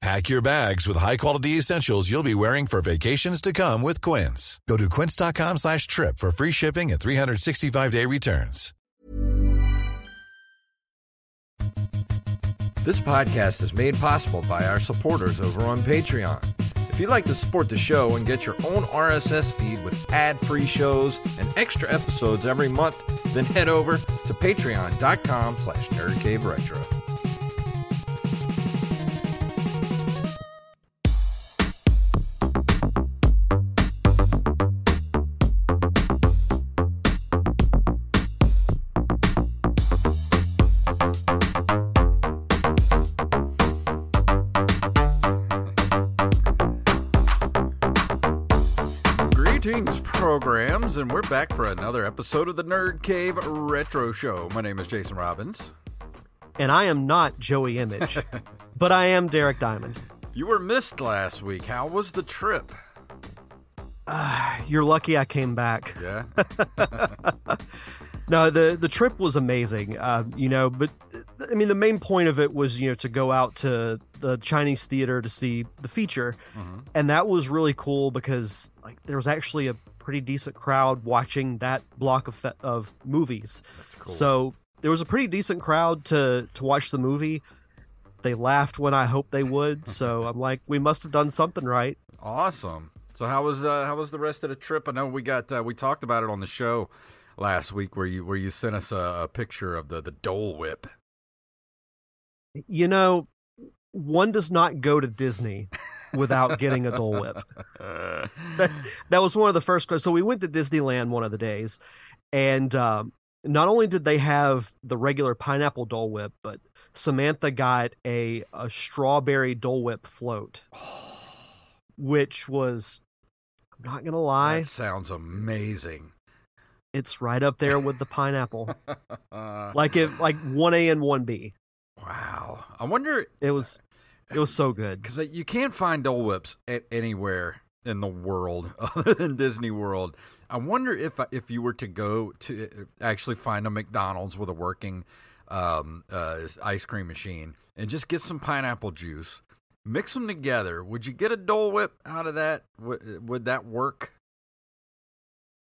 Pack your bags with high-quality essentials you'll be wearing for vacations to come with Quince. Go to quince.com slash trip for free shipping and 365-day returns. This podcast is made possible by our supporters over on Patreon. If you'd like to support the show and get your own RSS feed with ad-free shows and extra episodes every month, then head over to patreon.com slash nerdcaveretro. Greetings, programs, and we're back for another episode of the Nerd Cave Retro Show. My name is Jason Robbins. and I am not Joey Image, but I am Derek Diamond. You were missed last week. How was the trip? Ah, you're lucky I came back. Yeah. No, the the trip was amazing. Uh, you know, but I mean, the main point of it was you know to go out to the Chinese theater to see the feature, and that was really cool because like there was actually a pretty decent crowd watching that block of of movies. That's cool. So there was a pretty decent crowd to to watch the movie. They laughed when I hoped they would, so I'm like, we must have done something right. Awesome. So how was uh, how was the rest of the trip? I know we got uh, we talked about it on the show last week where you where you sent us a, a picture of the the Dole Whip. You know, one does not go to Disney without getting a Dole Whip. that, that was one of the first questions. So we went to Disneyland one of the days, and um, not only did they have the regular pineapple Dole Whip, but Samantha got a a strawberry Dole Whip float, which was. I'm not gonna lie, That sounds amazing. It's right up there with the pineapple. Uh, like if like one A and one B. wow. I wonder It was it was so good. because you can't find Dole Whips at anywhere in the world other than Disney World. I wonder if if you were to go to uh, actually find a McDonald's with a working um, uh, ice cream machine and just get some pineapple juice, mix them together. Would you get a Dole Whip out of that? Would, would that work?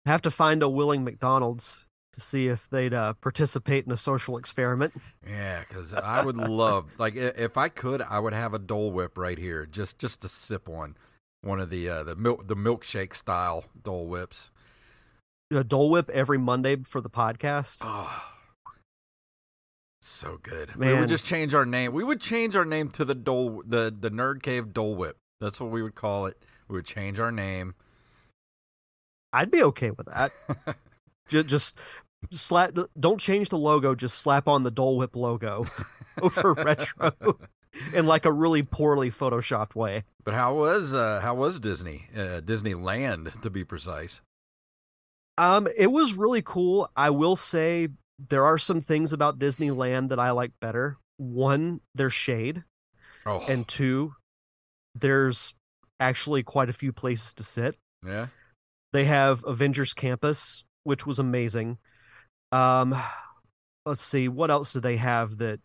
Have to find a willing McDonald's to see if they'd uh, participate in a social experiment. Yeah, because I would love like if I could, I would have a Dole Whip right here just just to sip on one of the uh, the milk the milkshake style Dole Whips. A Dole Whip every Monday for the podcast. Oh, so good. We would just change our name. We would change our name to the Dole the the Nerd Cave Dole Whip. That's what we would call it. We would change our name. I'd be okay with that. just, just slap. Don't change the logo. Just slap on the Dole Whip logo over retro in like a really poorly photoshopped way. But how was uh, how was Disney uh, Disneyland to be precise? Um, it was really cool. I will say there are some things about Disneyland that I like better. One, there's shade, Oh, and two, there's actually quite a few places to sit. yeah. They have Avengers Campus, which was amazing. Um, let's see, what else did they have that?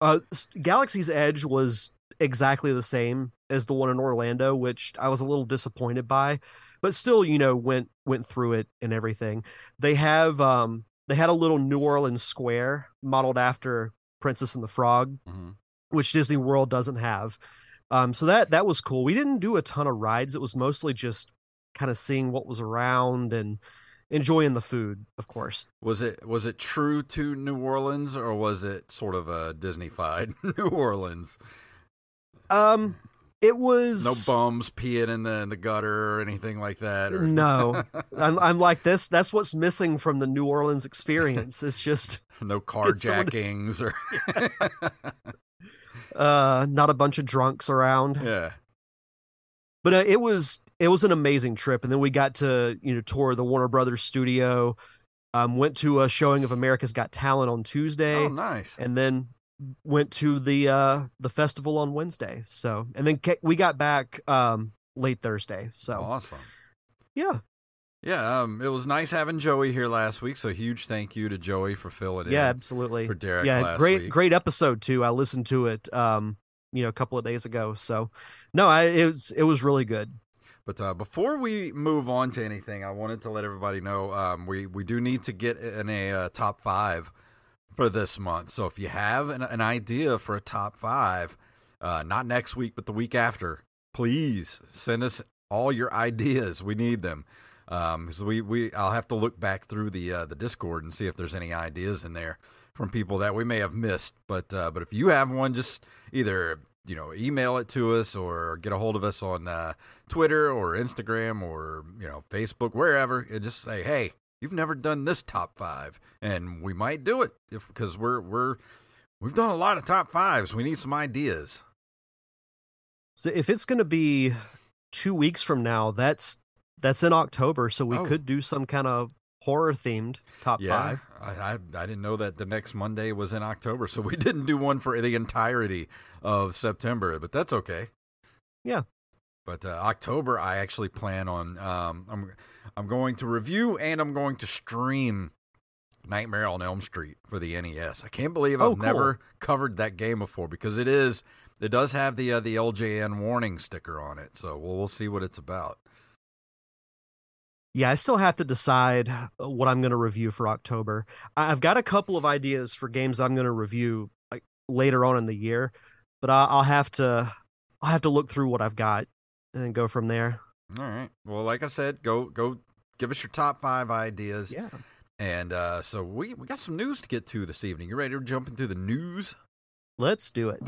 Uh, Galaxy's Edge was exactly the same as the one in Orlando, which I was a little disappointed by, but still, you know, went went through it and everything. They have um they had a little New Orleans square modeled after Princess and the Frog, mm-hmm. which Disney World doesn't have. Um, so that that was cool. We didn't do a ton of rides. It was mostly just kind of seeing what was around and enjoying the food, of course. Was it was it true to New Orleans or was it sort of a Disneyfied New Orleans? Um, it was no bums peeing in the in the gutter or anything like that. Or... No, I'm I'm like this. That's what's missing from the New Orleans experience. It's just no carjackings or uh, not a bunch of drunks around. Yeah. But uh, it was it was an amazing trip, and then we got to you know tour the Warner Brothers studio. Um, went to a showing of America's Got Talent on Tuesday. Oh, nice! And then went to the uh the festival on Wednesday. So and then we got back um late Thursday. So awesome. Yeah. Yeah, um, it was nice having Joey here last week. So huge thank you to Joey for filling in. Yeah, absolutely. For Derek, yeah, great, week. great episode too. I listened to it, um, you know, a couple of days ago. So, no, I it was it was really good. But uh, before we move on to anything, I wanted to let everybody know um, we we do need to get in a uh, top five for this month. So if you have an, an idea for a top five, uh, not next week but the week after, please send us all your ideas. We need them. Um, so we, we I'll have to look back through the uh, the Discord and see if there's any ideas in there from people that we may have missed. But uh, but if you have one, just either you know email it to us or get a hold of us on uh, Twitter or Instagram or you know Facebook wherever and just say hey you've never done this top five and we might do it if because we're we're we've done a lot of top fives we need some ideas so if it's going to be two weeks from now that's that's in October, so we oh. could do some kind of horror themed top yeah, five. I, I, I didn't know that the next Monday was in October, so we didn't do one for the entirety of September, but that's okay. Yeah. But uh, October, I actually plan on. Um, I'm I'm going to review and I'm going to stream Nightmare on Elm Street for the NES. I can't believe I've oh, cool. never covered that game before because it is it does have the uh, the LJN warning sticker on it. So we'll we'll see what it's about yeah, I still have to decide uh, what I'm going to review for October. I've got a couple of ideas for games I'm going to review like later on in the year, but I'll have to I'll have to look through what I've got and go from there. All right. Well, like I said, go go give us your top five ideas. Yeah. And uh, so we we got some news to get to this evening. You ready to jump into the news? Let's do it.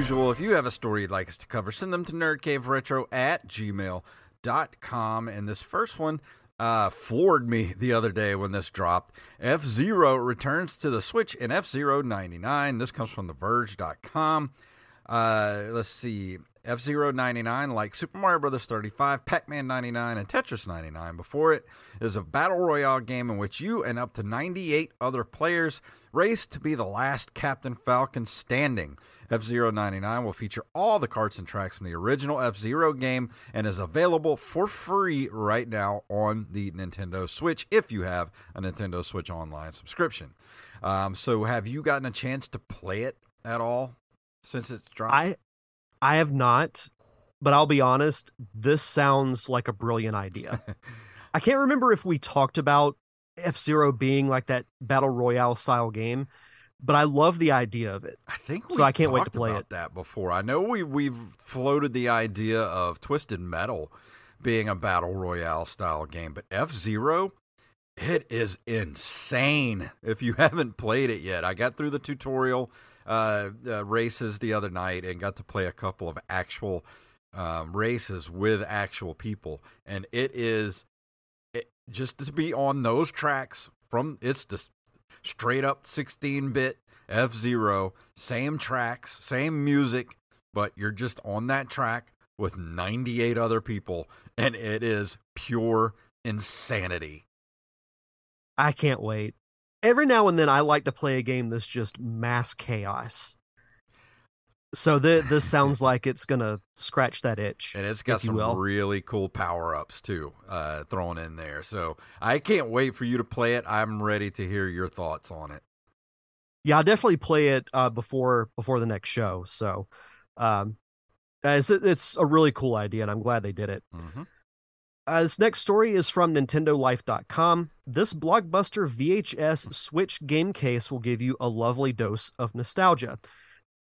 Usual, if you have a story you'd like us to cover, send them to nerdcaveretro at gmail.com. And this first one uh, floored me the other day when this dropped. F Zero returns to the Switch in F Zero 99. This comes from TheVerge.com. Uh, let's see. F Zero 99, like Super Mario Bros. 35, Pac Man 99, and Tetris 99. Before it is a battle royale game in which you and up to 98 other players race to be the last Captain Falcon standing. F Zero 99 will feature all the carts and tracks from the original F Zero game and is available for free right now on the Nintendo Switch if you have a Nintendo Switch Online subscription. Um, so, have you gotten a chance to play it at all since it's dropped? I, I have not, but I'll be honest, this sounds like a brilliant idea. I can't remember if we talked about F Zero being like that battle royale style game but I love the idea of it. I think so. I can't wait to play it. That before I know we we've floated the idea of Twisted Metal being a battle royale style game, but F Zero, it is insane. If you haven't played it yet, I got through the tutorial uh, uh, races the other night and got to play a couple of actual um, races with actual people, and it is it, just to be on those tracks from it's just straight up 16 bit F Zero, same tracks, same music, but you're just on that track with 98 other people, and it is pure insanity. I can't wait. Every now and then, I like to play a game that's just mass chaos. So th- this sounds like it's gonna scratch that itch, and it's got some really cool power ups too, uh, thrown in there. So I can't wait for you to play it. I'm ready to hear your thoughts on it. yeah, I'll definitely play it uh, before before the next show. So, um, uh, it's it's a really cool idea, and I'm glad they did it. hmm Uh, this next story is from NintendoLife.com. This blockbuster VHS Switch game case will give you a lovely dose of nostalgia.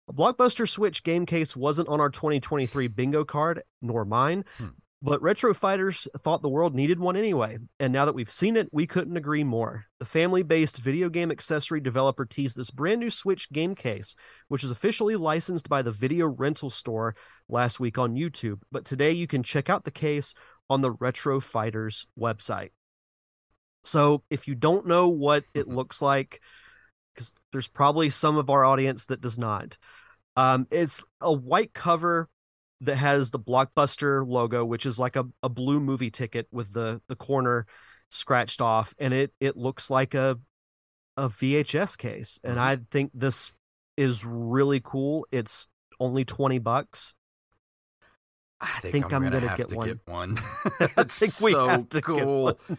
A blockbuster Switch game case wasn't on our 2023 bingo card, nor mine, Hmm. but Retro Fighters thought the world needed one anyway. And now that we've seen it, we couldn't agree more. The family based video game accessory developer teased this brand new Switch game case, which is officially licensed by the video rental store last week on YouTube. But today you can check out the case on the Retro Fighters website. So if you don't know what it looks like, because there's probably some of our audience that does not, um, it's a white cover that has the blockbuster logo, which is like a, a blue movie ticket with the the corner scratched off, and it it looks like a a VHS case. And Mhm. I think this is really cool. It's only twenty bucks. I think, think I'm, I'm gonna, gonna get to one. get one. I think we so have to get cool. one.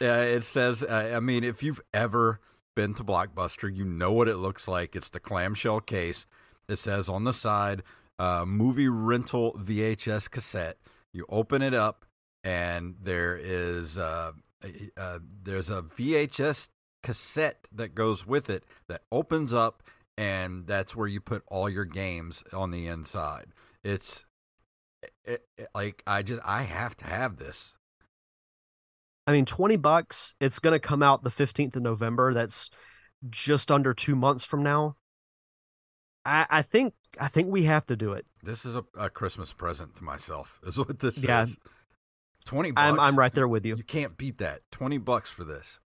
Yeah, it says. Uh, I mean, if you've ever been to Blockbuster, you know what it looks like. It's the clamshell case. It says on the side, uh, "Movie rental VHS cassette." You open it up, and there is uh, uh, there's a VHS cassette that goes with it that opens up, and that's where you put all your games on the inside. It's it, it- like I just I have to have this. I mean, 20 bucks. It's going to come out the 15th of November. That's just under two months from now. I, I think I think we have to do it. This is a, a Christmas present to myself. Is what this Yeah. is. Twenty bucks. I'm I'm right there with you. You can't beat that. Twenty bucks for this.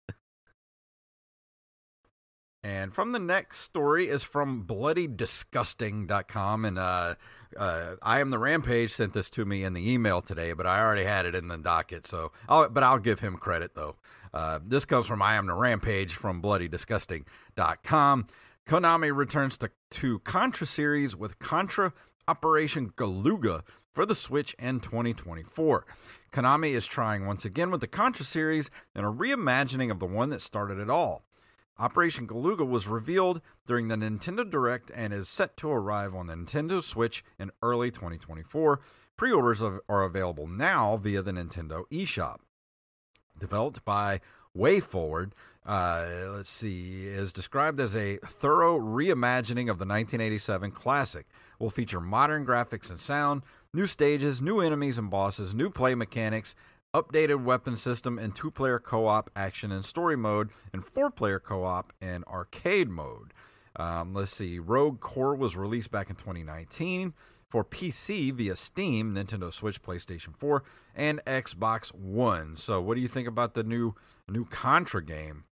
And from the next story is from bloodydisgusting.com. And uh, uh, I am the Rampage sent this to me in the email today, but I already had it in the docket. So, I'll, but I'll give him credit though. Uh, this comes from I am the Rampage from bloodydisgusting.com. Konami returns to, to Contra series with Contra Operation Galuga for the Switch in 2024. Konami is trying once again with the Contra series and a reimagining of the one that started it all. Operation Galuga was revealed during the Nintendo Direct and is set to arrive on the Nintendo Switch in early 2024. Pre orders are available now via the Nintendo eShop. Developed by WayForward, uh, let's see, is described as a thorough reimagining of the 1987 classic. Will feature modern graphics and sound, new stages, new enemies and bosses, new play mechanics, updated weapon system, and two player co op action and story mode, and four player co op and arcade mode. Um, let's see, Rogue Corps was released back in 2019 for PC via Steam, Nintendo Switch, PlayStation 4, and Xbox One. So, what do you think about the new new Contra game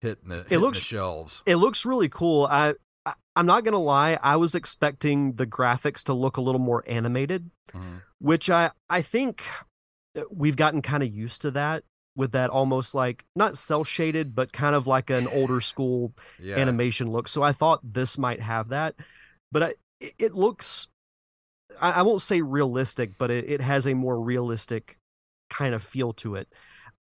hitting the, hitting looks- the shelves? It looks really cool. I, I I'm not gonna lie. I was expecting the graphics to look a little more animated, Mhm. which I I think we've gotten kind of used to that with that almost like not cell shaded, but kind of like an older school Yeah. animation look. So I thought this might have that, but I, it- it looks. I, I won't say realistic, but it, it has a more realistic kind of feel to it.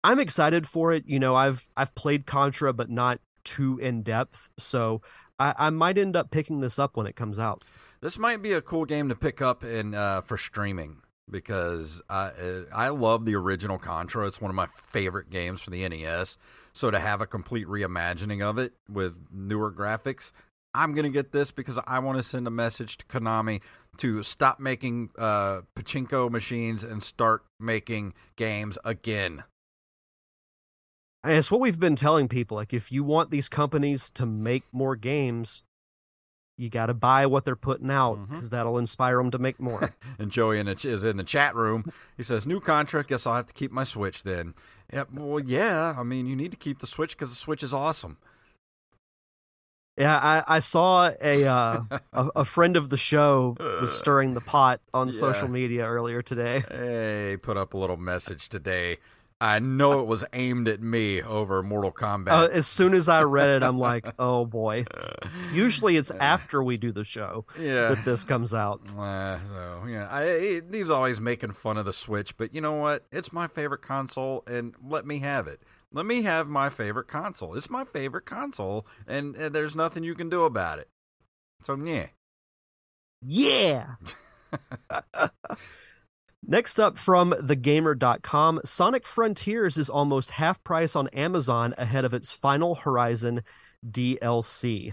I'm excited for it. You know, I've I've played Contra, but not too in depth, so I, I might end up picking this up when it comes out. This might be a cool game to pick up in uh, for streaming because I uh, I love the original Contra. It's one of my favorite games for the NES. So to have a complete reimagining of it with newer graphics, I'm gonna get this because I want to send a message to Konami to stop making uh, pachinko machines and start making games again. And it's what we've been telling people. Like, if you want these companies to make more games, you got to buy what they're putting out because that'll inspire them to make more. And Joey in ch- is in the chat room. He says, "New contract. Guess I'll have to keep my Switch then." Yeah, well, yeah. I mean, you need to keep the Switch because the Switch is awesome. Yeah, I, I saw a, uh, a a friend of the show was stirring the pot on Yeah. social media earlier today. Hey, put up a little message today. I know it was aimed at me over Mortal Kombat. Uh, as soon as I read it, I'm like, oh boy. Usually it's after we do the show yeah. that this comes out. Uh, so yeah, I, he's always making fun of the Switch, but you know what? It's my favorite console, and let me have it. Let me have my favorite console. It's my favorite console, and, and there's nothing you can do about it. So yeah, yeah. Next up from thegamer.com, Sonic Frontiers is almost half price on Amazon ahead of its Final Horizon DLC.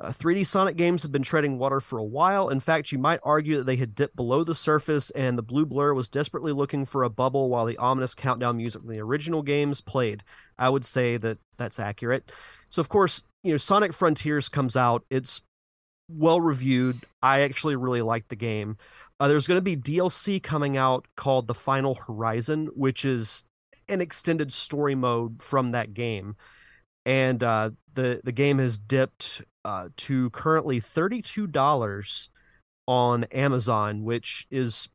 Uh, 3D Sonic games have been treading water for a while. In fact, you might argue that they had dipped below the surface and the blue blur was desperately looking for a bubble while the ominous countdown music from the original games played. I would say that that's accurate. So, of course, you know, Sonic Frontiers comes out. It's well reviewed. I actually really like the game. Uh, there's going to be DLC coming out called The Final Horizon, which is an extended story mode from that game. And uh, the the game has dipped uh, to currently thirty two dollars on Amazon, which is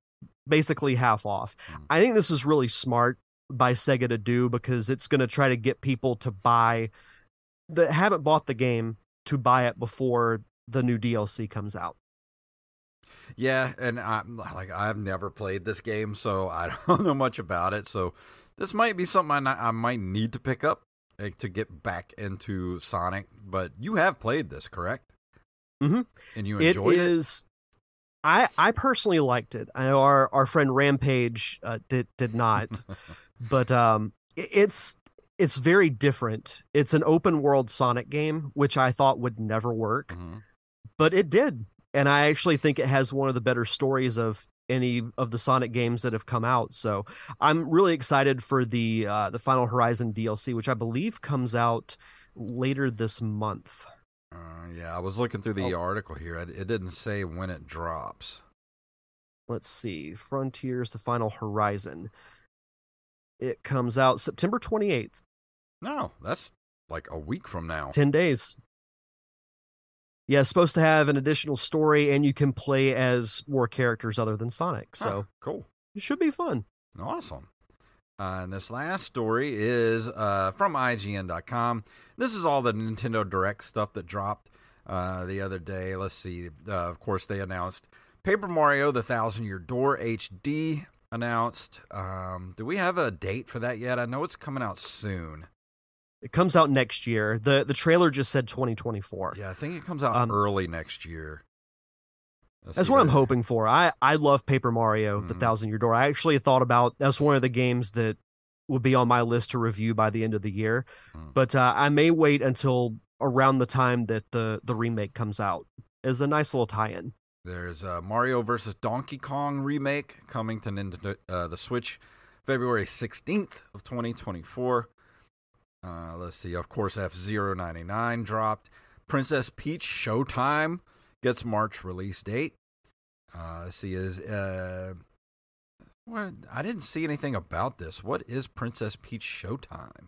basically half off. Mm. I think this is really smart by Sega to do because it's going to try to get people to buy that haven't bought the game to buy it before the new DLC comes out. Yeah, and I'm like I've never played this game, so I don't know much about it. So this might be something I, I might need to pick up like, to get back into Sonic. But you have played this, correct? Mm-hmm. And you enjoyed it? Is, I I personally liked it. I know our our friend Rampage uh, did did not, but um, it, it's it's very different. It's an open world Sonic game, which I thought would never work, mm-hmm. but it did and I actually think it has one of the better stories of any of the Sonic games that have come out. So I'm really excited for the uh, the Final Horizon DLC, which I believe comes out later this month. Uh, yeah, I was looking through the oh. article here. It didn't say when it drops. Let's see. Frontiers: The Final Horizon. It comes out September 28th. No, that's like a week from now. 10 days yeah, it's supposed to have an additional story, and you can play as more characters other than Sonic. So cool. It should be fun. Awesome. Uh, and this last story is uh, from IGN.com. This is all the Nintendo Direct stuff that dropped uh, the other day. Let's see. Uh, of course, they announced Paper Mario: The Thousand Year Door HD announced. Um, do we have a date for that yet? I know it's coming out soon. It comes out next year. the The trailer just said 2024. Yeah, I think it comes out um, early next year. Let's that's what I'm hoping for. I I love Paper Mario: mm-hmm. The Thousand Year Door. I actually thought about that's one of the games that would be on my list to review by the end of the year, mm. but uh, I may wait until around the time that the the remake comes out. as a nice little tie-in. There's a Mario versus Donkey Kong remake coming to Nintendo, uh, the Switch February 16th of 2024. Uh, let's see. Of course, F Zero ninety nine dropped. Princess Peach Showtime gets March release date. Uh, let's see. Is uh, what? I didn't see anything about this. What is Princess Peach Showtime?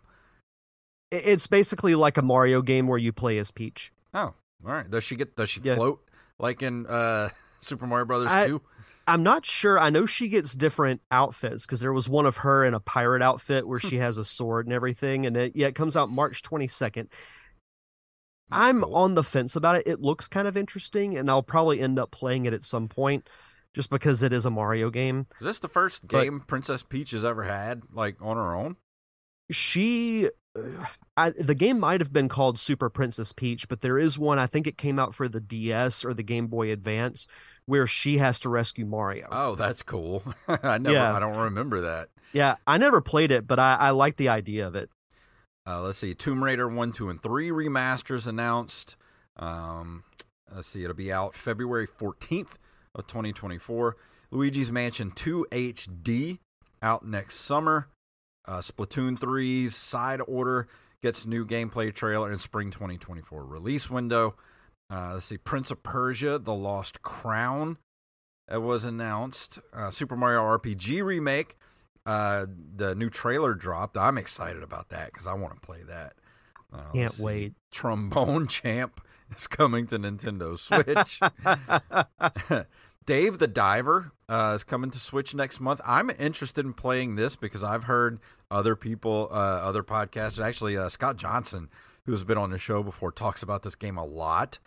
It's basically like a Mario game where you play as Peach. Oh, all right. Does she get? Does she yeah. float like in uh, Super Mario Brothers Two? I'm not sure. I know she gets different outfits because there was one of her in a pirate outfit where hmm. she has a sword and everything, and it yeah, it comes out March 22nd. I'm cool. on the fence about it. It looks kind of interesting, and I'll probably end up playing it at some point, just because it is a Mario game. Is this the first game but Princess Peach has ever had, like on her own? She I, the game might have been called Super Princess Peach, but there is one. I think it came out for the DS or the Game Boy Advance, where she has to rescue Mario. Oh, that's cool. I never. Yeah. I don't remember that. Yeah, I never played it, but I, I like the idea of it. Uh, let's see, Tomb Raider one, two, and three remasters announced. Um, let's see, it'll be out February fourteenth of twenty twenty four. Luigi's Mansion two HD out next summer. Uh, Splatoon 3's Side Order gets new gameplay trailer in spring 2024 release window. Uh, let's see, Prince of Persia: The Lost Crown that was announced. Uh, Super Mario RPG remake. Uh, the new trailer dropped. I'm excited about that because I want to play that. Uh, Can't wait. Trombone Champ is coming to Nintendo Switch. Dave the Diver uh, is coming to Switch next month. I'm interested in playing this because I've heard other people, uh, other podcasts. Actually, uh, Scott Johnson, who's been on the show before, talks about this game a lot.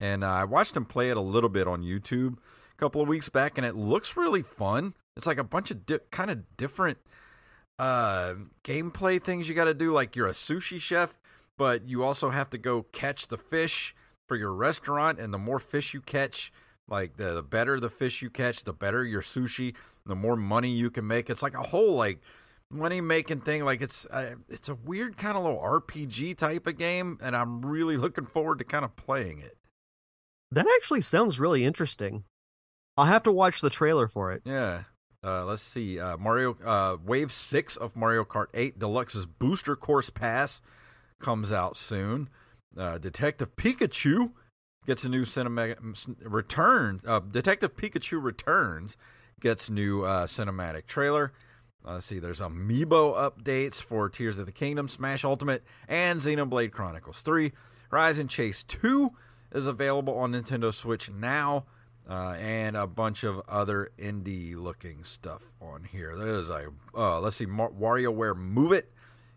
And uh, I watched him play it a little bit on YouTube a couple of weeks back, and it looks really fun. It's like a bunch of di- kind of different uh, gameplay things you got to do. Like you're a sushi chef, but you also have to go catch the fish for your restaurant, and the more fish you catch, like the, the better the fish you catch, the better your sushi, the more money you can make. It's like a whole like money making thing. Like it's uh, it's a weird kind of little RPG type of game, and I'm really looking forward to kind of playing it. That actually sounds really interesting. I'll have to watch the trailer for it. Yeah. Uh, let's see. Uh, Mario uh, Wave Six of Mario Kart Eight Deluxe's Booster Course Pass comes out soon. Uh, Detective Pikachu gets a new cinematic return. Uh, Detective Pikachu returns gets new uh, cinematic trailer. Let's see. There's amiibo updates for Tears of the Kingdom, Smash Ultimate, and Xenoblade Chronicles 3. Rise and Chase 2 is available on Nintendo Switch now, uh, and a bunch of other indie-looking stuff on here. There's a uh, let's see, Mar- WarioWare Move It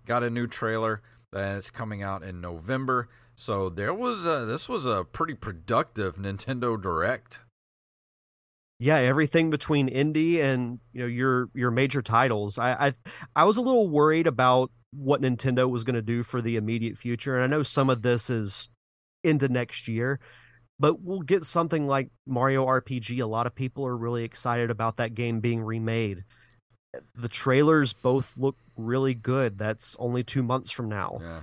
got a new trailer, and it's coming out in November. So there was a, this was a pretty productive Nintendo Direct. Yeah, everything between indie and you know your your major titles. I I, I was a little worried about what Nintendo was going to do for the immediate future, and I know some of this is into next year, but we'll get something like Mario RPG. A lot of people are really excited about that game being remade. The trailers both look really good. That's only two months from now. Yeah.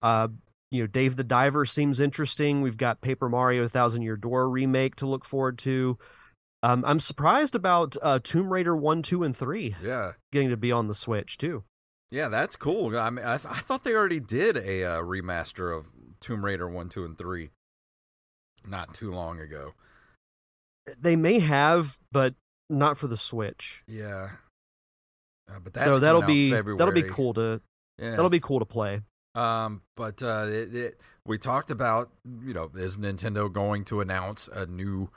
Uh, you know, Dave the Diver seems interesting. We've got Paper Mario Thousand Year Door remake to look forward to. Um, I'm surprised about uh, Tomb Raider one, two, and three. Yeah, getting to be on the Switch too. Yeah, that's cool. I mean, I, th- I thought they already did a uh, remaster of Tomb Raider one, two, and three not too long ago. They may have, but not for the Switch. Yeah, uh, but so that'll be that'll be cool to yeah. that'll be cool to play. Um, but uh, it, it, we talked about, you know, is Nintendo going to announce a new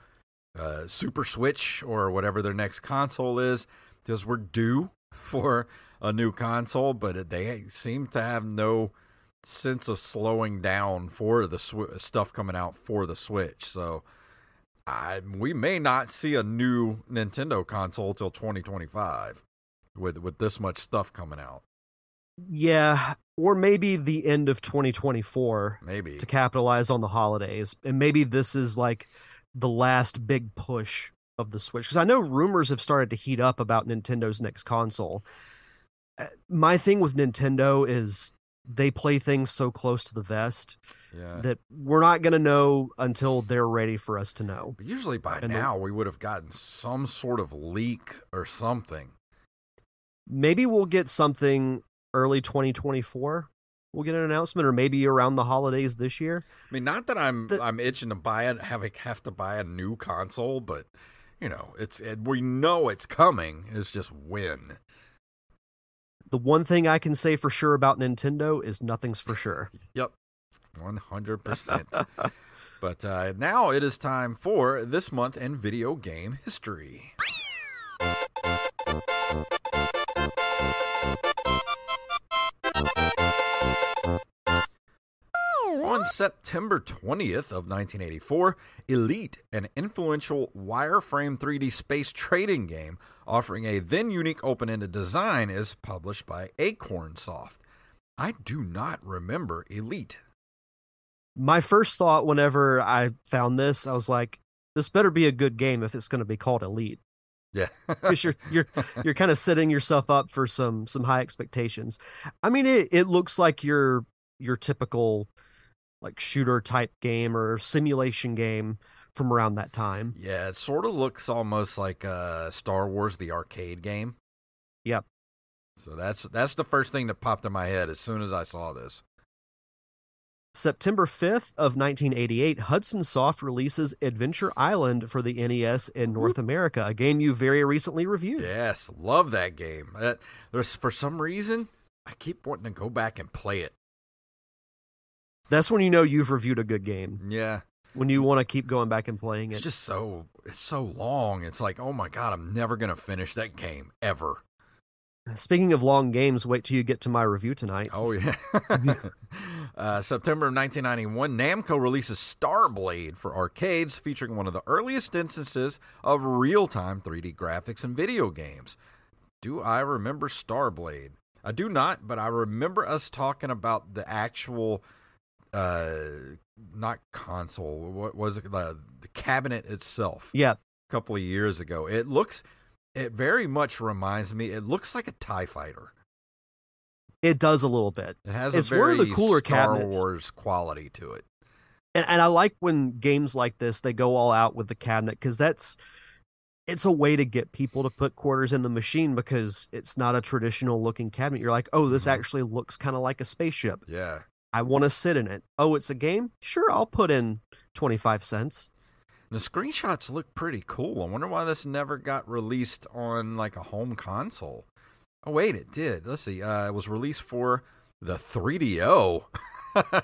uh, Super Switch or whatever their next console is? Because we're due for a new console, but they seem to have no sense of slowing down for the sw- stuff coming out for the Switch. So I, we may not see a new Nintendo console till 2025 with with this much stuff coming out. Yeah, or maybe the end of 2024 maybe to capitalize on the holidays and maybe this is like the last big push of the switch because i know rumors have started to heat up about nintendo's next console. Uh, my thing with nintendo is they play things so close to the vest yeah. that we're not going to know until they're ready for us to know. But usually by and now we would have gotten some sort of leak or something. Maybe we'll get something early 2024 we'll get an announcement or maybe around the holidays this year. I mean not that i'm the, i'm itching to buy it have have to buy a new console but you know it's it, we know it's coming. It's just when. The one thing i can say for sure about nintendo is nothing's for sure. Yep 100% but uh, now it is time for this month in video game history On September 20th of 1984, Elite, an influential wireframe 3D space trading game offering a then unique open-ended design, is published by Acornsoft. I do not remember Elite. My first thought whenever I found this, I was like, this better be a good game if it's going to be called Elite. Yeah, because you're you're you're kind of setting yourself up for some some high expectations. I mean, it it looks like your your typical like shooter type game or simulation game from around that time. Yeah, it sort of looks almost like uh, Star Wars the arcade game. Yep. So that's that's the first thing that popped in my head as soon as I saw this. September 5th of 1988, Hudson Soft releases Adventure Island for the NES in North America, a game you very recently reviewed. Yes, love that game. Uh, there's for some reason I keep wanting to go back and play it. That's when you know you've reviewed a good game. Yeah. when you want to keep going back and playing it. It's just so it's so long. It's like, oh my god, I'm never gonna finish that game ever. Speaking of long games, wait till you get to my review tonight. Oh yeah. uh, September of 1991, Namco releases Starblade for arcades, featuring one of the earliest instances of real-time 3D graphics in video games. Do I remember Starblade? I do not, but I remember us talking about the actual uh not console what was it the, the cabinet itself Yeah, a couple of years ago it looks it very much reminds me it looks like a tie fighter it does a little bit. it has It's a one very of the cooler star cabinets. wars quality to it and, and I like when games like this they go all out with the cabinet because that's it's a way to get people to put quarters in the machine because it's not a traditional looking cabinet. You're like, oh, this Mhm. actually looks kind of like a spaceship. yeah I want to sit in it. Oh, it's a game. Sure, I'll put in twenty five cents. the screenshots look pretty cool i wonder why this never got released on like a home console oh wait it did let's see uh it was released for the 3do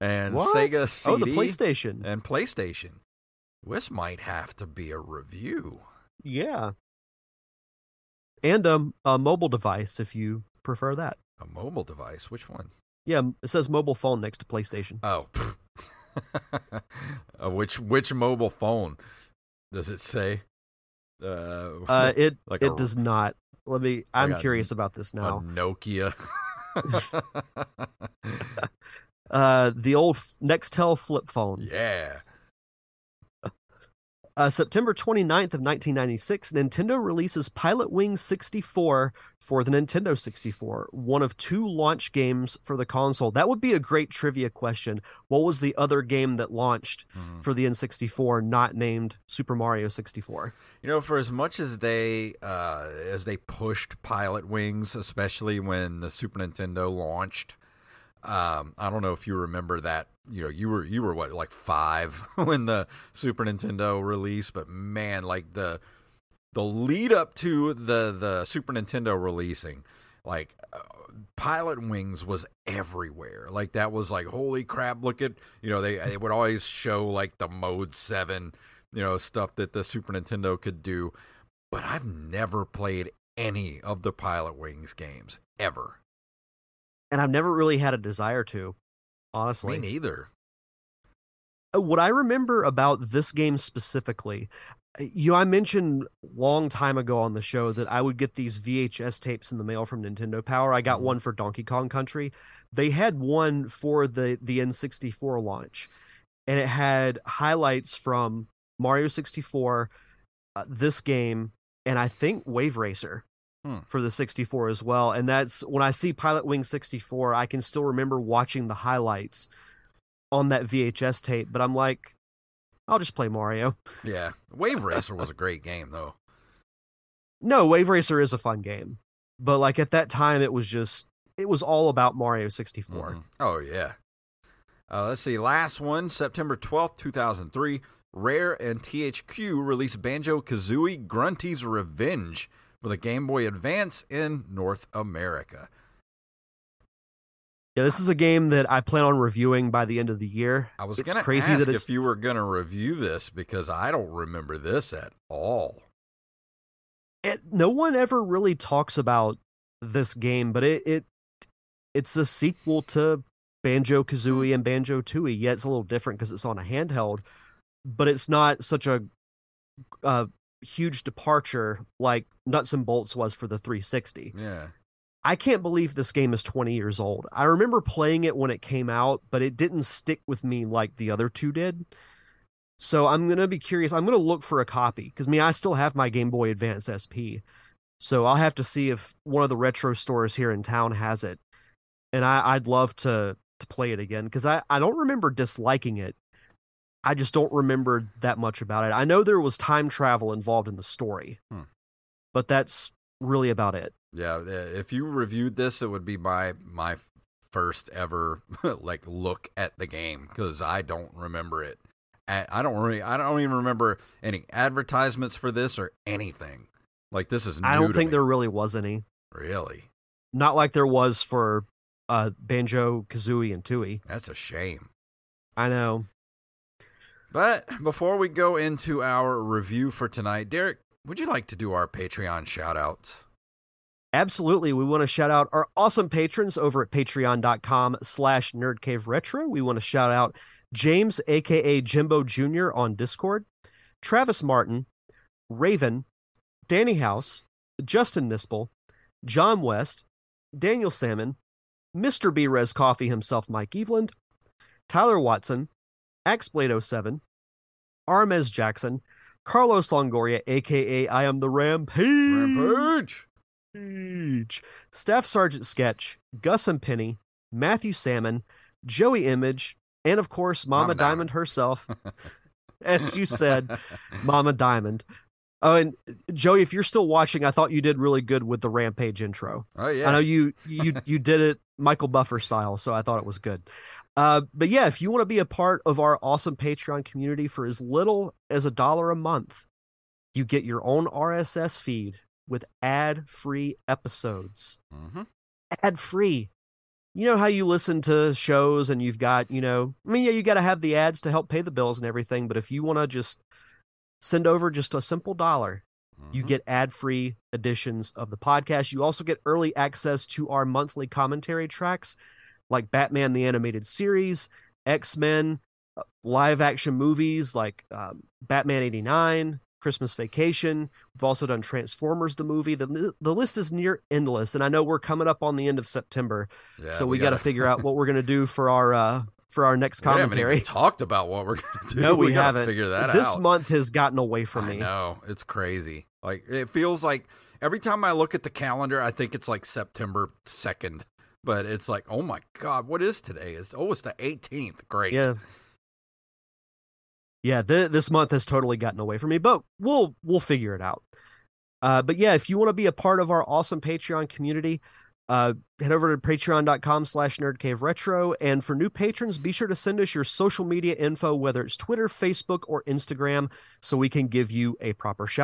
and What? sega cd Oh, the PlayStation. and PlayStation. This might have to be a review. Yeah, and um, a mobile device if you prefer that. A mobile device. Which one? Yeah, it says mobile phone next to PlayStation. Oh. uh, which which mobile phone does it say? Uh, Uh, it like it a- does not. Let me. I'm got curious about this a now. Nokia. Uh, the old Nextel flip phone. yeah. Uh, September 29th of 1996, Nintendo releases Pilot Wing 64 for the Nintendo 64, one of two launch games for the console. That would be a great trivia question. What was the other game that launched Mhm. for the N64 not named Super Mario 64? You know, for as much as they uh, as they pushed Pilot Wings, especially when the Super Nintendo launched, um, I don't know if you remember that. You know, you were you were what like five when the Super Nintendo released, but man, like the the lead up to the the Super Nintendo releasing, like uh, Pilot Wings was everywhere. Like that was like holy crap! Look at you know they they would always show like the Mode Seven you know stuff that the Super Nintendo could do, but I've never played any of the Pilot Wings games ever. And I've never really had a desire to, honestly. Me neither. Uh, what I remember about this game specifically, uh, you know, I mentioned long time ago on the show that I would get these VHS tapes in the mail from Nintendo Power. I got Mhm. one for Donkey Kong Country. They had one for the the N64 launch, and it had highlights from Mario 64, uh, this game, and I think Wave Racer. Hmm. For the 64 as well. And that's when I see Pilot Wing 64, I can still remember watching the highlights on that VHS tape, but I'm like, I'll just play Mario. Yeah, Wave Racer was a great game though. No, Wave Racer is a fun game, but like at that time, it was just it was all about Mario 64. Mhm. Oh yeah. Uh, let's see. Last one, September twelfth, two thousand three. Rare and THQ released Banjo Kazooie Grunty's Revenge for the Game Boy Advance in North America. Yeah, this is a game that I plan on reviewing by the end of the year. I was going to crazy ask that it's if you were going to review this because I don't remember this at all. it, no one ever really talks about this game, but it, it it's a sequel to Banjo Kazooie and Banjo Tooie. Yeah, it's a little different because it's on a handheld, but it's not such a, a huge departure like Nuts and Bolts was for the 360. Yeah. I can't believe this game is 20 years old. I remember playing it when it came out, but it didn't stick with me like the other two did. So I'm going to be curious. I'm going to look for a copy because me, I still have my Game Boy Advance SP. So I'll have to see if one of the retro stores here in town has it. And I, I'd love to to play it again because I, I don't remember disliking it. I just don't remember that much about it. I know there was time travel involved in the story, Hmm. but that's really about it. Yeah, uh, if you reviewed this, it would be my my first ever like look at the game because I don't remember it. I don't really, I don't even remember any advertisements for this or anything. Like this is. New I don't think me. there really was any. really. Not like there was for uh Banjo, Kazooie, and Tooie. That's a shame. I know. But before we go into our review for tonight, Derek, would you like to do our Patreon shout outs? Absolutely. We want to shout out our awesome patrons over at patreon.com slash nerdcaveretro. We want to shout out James, aka Jimbo Jr. on Discord, Travis Martin, Raven, Danny House, Justin Nispel, John West, Daniel Salmon, Mr. Brez Coffee himself, Mike Eveland, Tyler Watson, Axblade07, Armez Jackson, Carlos Longoria, aka I am the Rampage. Rampage. Rampage. Staff Sergeant Sketch, Gus and Penny, Matthew Salmon, Joey Image, and of course, Mama, Mama Diamond. Diamond. herself. As you said, Mama Diamond. Oh, and Joey, if you're still watching, I thought you did really good with the Rampage intro. Oh yeah. I know you you you did it Michael Buffer style, so I thought it was good. Uh, but yeah, if you want to be a part of our awesome Patreon community for as little as a dollar a month, you get your own RSS feed with ad-free episodes. hmm Ad-free. You know how you listen to shows and you've got, you know, I mean, yeah, you got to have the ads to help pay the bills and everything, but if you want to just send over just a simple dollar, you Mm-hmm. get ad-free editions of the podcast. You also get early access to our monthly commentary tracks like Batman the animated series, X-Men, uh, live action movies like um, Batman 89, Christmas Vacation. We've also done Transformers the movie. The the list is near endless and I know we're coming up on the end of September. Yeah, so we, got to figure out what we're going to do for our uh for our next We haven't commentary. even talked about what we're gonna do. No, we, gotta haven't. Figure that this out. This month has gotten away from I me. No, it's crazy. Like it feels like every time I look at the calendar, I think it's like September second, but it's like, oh my god, what is today? It's oh, it's the eighteenth. Great. Yeah. Yeah, th- this month has totally gotten away from me, but we'll we'll figure it out. Uh, but yeah, if you want to be a part of our awesome Patreon community, uh, head over to patreon.com slash nerdcaveretro. And for new patrons, be sure to send us your social media info, whether it's Twitter, Facebook, or Instagram, so we can give you a proper shout.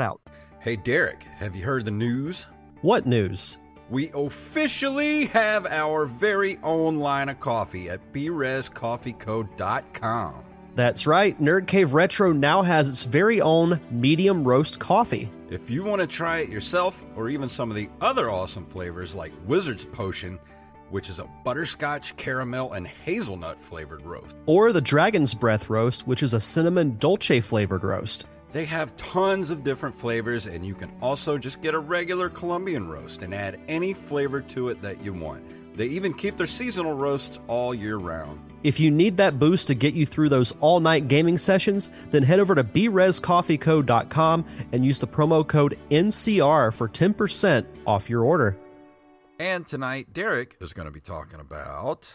Out. Hey Derek, have you heard the news? What news? We officially have our very own line of coffee at brezcoffeeco.com. That's right. Nerd Cave Retro now has its very own medium roast coffee. If you want to try it yourself, or even some of the other awesome flavors like Wizard's Potion, which is a butterscotch, caramel, and hazelnut flavored roast. Or the Dragon's Breath roast, which is a cinnamon dolce flavored roast. They have tons of different flavors, and you can also just get a regular Colombian roast and add any flavor to it that you want. They even keep their seasonal roasts all year round. If you need that boost to get you through those all night gaming sessions, then head over to brezcoffeeco.com and use the promo code NCR for 10% off your order. And tonight, Derek is going to be talking about.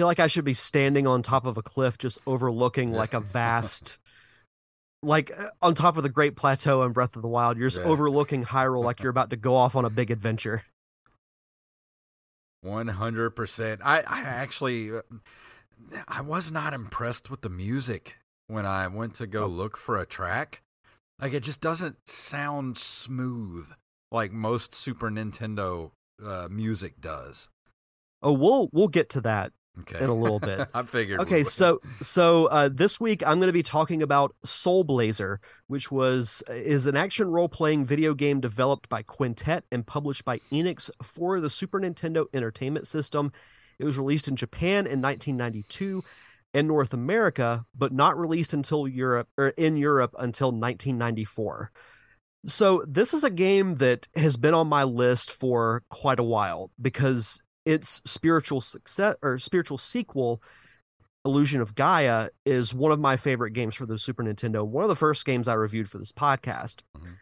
Feel like I should be standing on top of a cliff just overlooking like a vast like uh, on top of the Great Plateau in Breath of the Wild. You're just Yeah. overlooking Hyrule like you're about to go off on a big adventure. One hundred percent. I I actually uh, I was not impressed with the music when I went to go look for a track. Like it just doesn't sound smooth like most Super Nintendo uh, music does. Oh, we'll we'll get to that Okay. in a little bit. I figured. Okay, so so uh, this week I'm going to be talking about Soul Blazer, which was is an action role playing video game developed by Quintet and published by Enix for the Super Nintendo Entertainment System. It was released in Japan in 1992 and North America, but not released until Europe or in Europe until 1994. So this is a game that has been on my list for quite a while because its spiritual success or spiritual sequel Illusion of Gaia is one of my favorite games for the Super Nintendo. One of the first games I reviewed for this podcast. Mhm.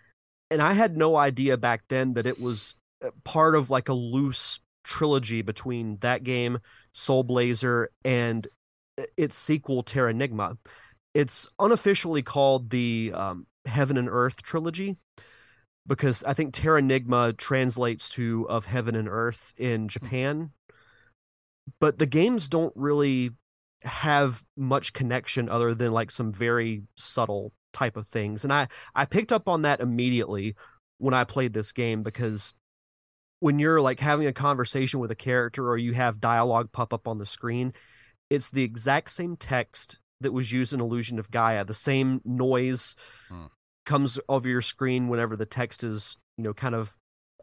And I had no idea back then that it was uh, part of like a loose trilogy between that game, Soul Blazer, and uh, its sequel, Terranigma. It's unofficially called the um, Heaven and Earth trilogy because I think Terranigma translates to of Heaven and Earth in Japan. But the games don't really have much connection other than like some very subtle type of things. And I I picked up on that immediately when I played this game because when you're like having a conversation with a character or you have dialogue pop up on the screen, it's the exact same text that was used in Illusion of Gaia. The same noise Hmm. Comes over your screen whenever the text is, you know, kind of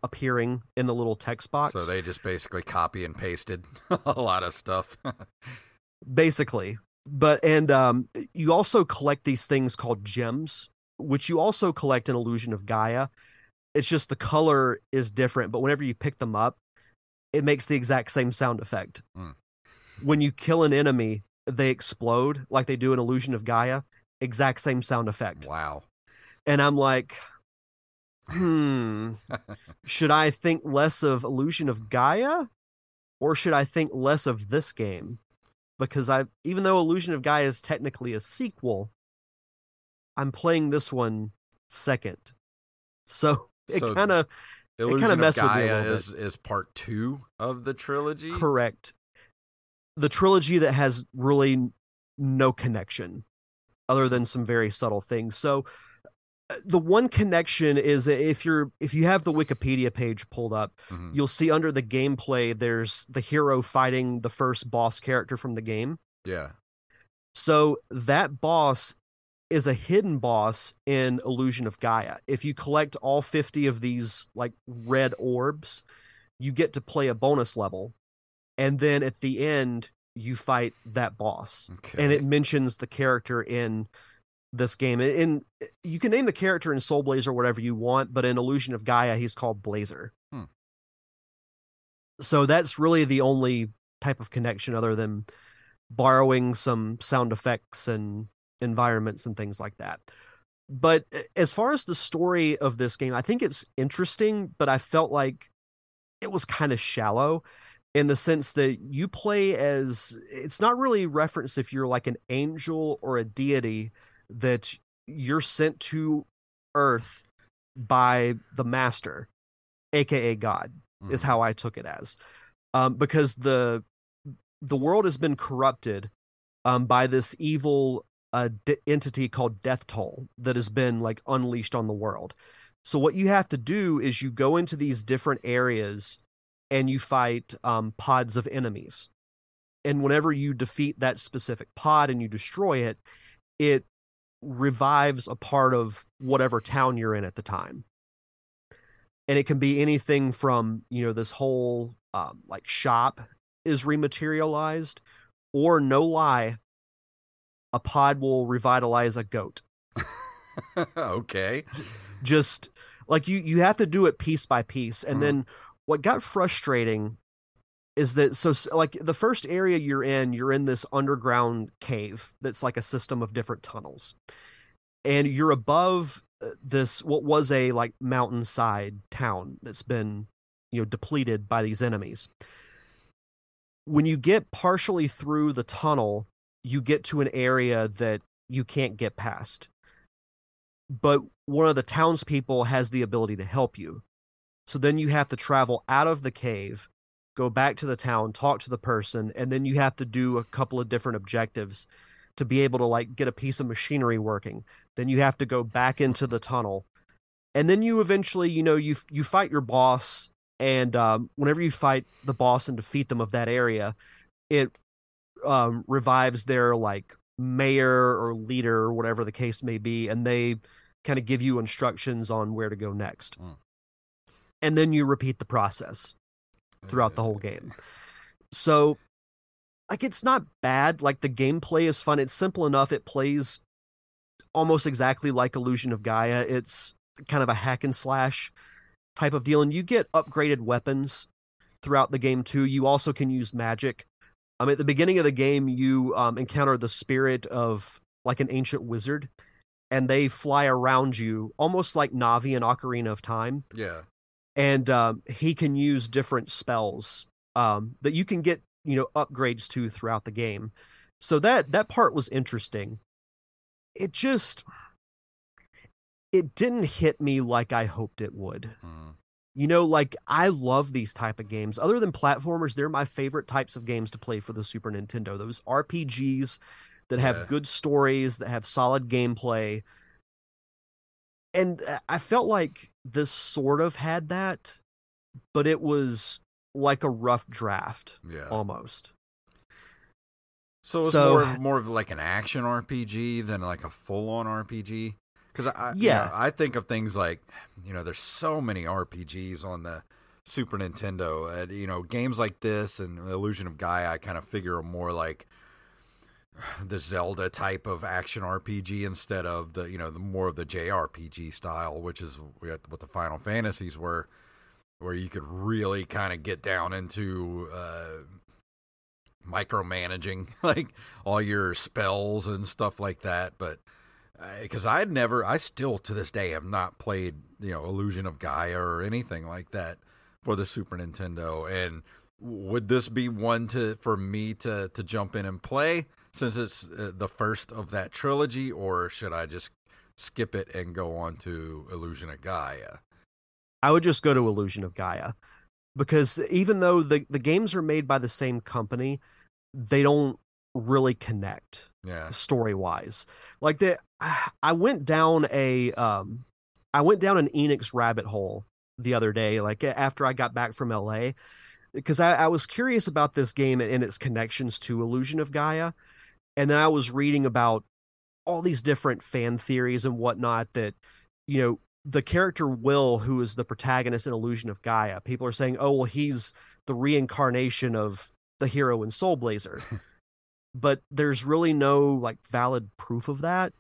appearing in the little text box. So they just basically copy and pasted a lot of stuff. basically but and um you also collect these things called gems which you also collect in illusion of gaia it's just the color is different but whenever you pick them up it makes the exact same sound effect Hmm. when you kill an enemy they explode like they do in illusion of gaia exact same sound effect wow. And i'm like hmm should i think less of illusion of gaia or should i think less of this game? Because i even though illusion of gaia is technically a sequel i'm playing this one second. So it So kind of it kinda of messed with me a little is is part two of the trilogy. correct. The trilogy that has really no connection other than some very subtle things. So the one connection is if you're if you have the wikipedia page pulled up Mhm. you'll see under the gameplay there's the hero fighting the first boss character from the game Yeah. so that boss is a hidden boss in illusion of gaia if you collect all 50 of these like red orbs you get to play a bonus level and then at the end you fight that boss Okay. and it mentions the character in this game. And you can name the character in soul blazer whatever you want but in illusion of gaia he's called blazer. Hmm. so that's really the only type of connection other than borrowing some sound effects and environments and things like that. But as far as the story of this game i think it's interesting but i felt like it was kind of shallow in the sense that you play as it's not really referenced if you're like an angel or a deity that you're sent to earth by the master aka god is Mhm. how i took it as um, because the the world has been corrupted um, by this evil uh, d- entity called Deathtoll that has been like unleashed on the world so what you have to do is you go into these different areas and you fight um, pods of enemies. And whenever you defeat that specific pod and you destroy it, it revives a part of whatever town you're in at the time. And it can be anything from, you know, this whole um, like shop is rematerialized, or no lie, a pod will revitalize a goat okay. just like you you have to do it piece by piece and Mhm. then what got frustrating is that so like the first area you're in you're in this underground cave that's like a system of different tunnels. And you're above uh, this what was a like mountainside town that's been you know depleted by these enemies. When you get partially through the tunnel you get to an area that you can't get past. But one of the townspeople has the ability to help you. So then you have to travel out of the cave go back to the town, talk to the person, and then you have to do a couple of different objectives to be able to like get a piece of machinery working. Then you have to go back into the tunnel. And then you eventually, you know, you you fight your boss and um, whenever you fight the boss and defeat them of that area, it um, revives their like mayor or leader or whatever the case may be, and they kind of give you instructions on where to go next. Mm. And then you repeat the process throughout the whole game. So, like, it's not bad. Like, the gameplay is fun. It's simple enough. It plays almost exactly like Illusion of Gaia. It's kind of a hack and slash type of deal. And you get upgraded weapons throughout the game, too. You also can use magic. Um, at the beginning of the game, you um, encounter the spirit of like an ancient wizard, and they fly around you almost like Navi and Ocarina of Time Yeah. And um, he can use different spells um, that you can get you know upgrades to throughout the game. So that that part was interesting. It just it didn't hit me like i hoped it would. Mm. you know like i love these type of games. Other than platformers they're my favorite types of games to play for the super nintendo. Those rpgs that have Yeah. good stories that have solid gameplay. And uh, i felt like this sort of had that but it was like a rough draft Yeah. almost So it's So- more more of like an action RPG than like a full on RPG. Because I, I you Yeah. know, I think of things like you know there's so many RPGs on the Super Nintendo. Uh, you know games like this and Illusion of Gaia, I kind of figure are more like the Zelda type of action RPG instead of the you know the more of the JRPG style, which is what the Final Fantasies were, where you could really kind of get down into. Uh, micromanaging like all your spells and stuff like that but because i'd never i still to this day have not played you know illusion of gaia or anything like that for the super nintendo and would this be one to for me to to jump in and play since it's uh, the first of that trilogy or should i just skip it and go on to illusion of gaia I would just go to Illusion of Gaia because even though the, the games are made by the same company, they don't really connect yeah story wise. Like the I went down a um I went down an Enix rabbit hole the other day, like after I got back from LA, because I, I was curious about this game and its connections to Illusion of Gaia. And then I was reading about all these different fan theories and whatnot that, you know, the character Will, who is the protagonist in Illusion of Gaia, people are saying, oh, well, he's the reincarnation of the hero in Soul Blazer. but there's really no like valid proof of that.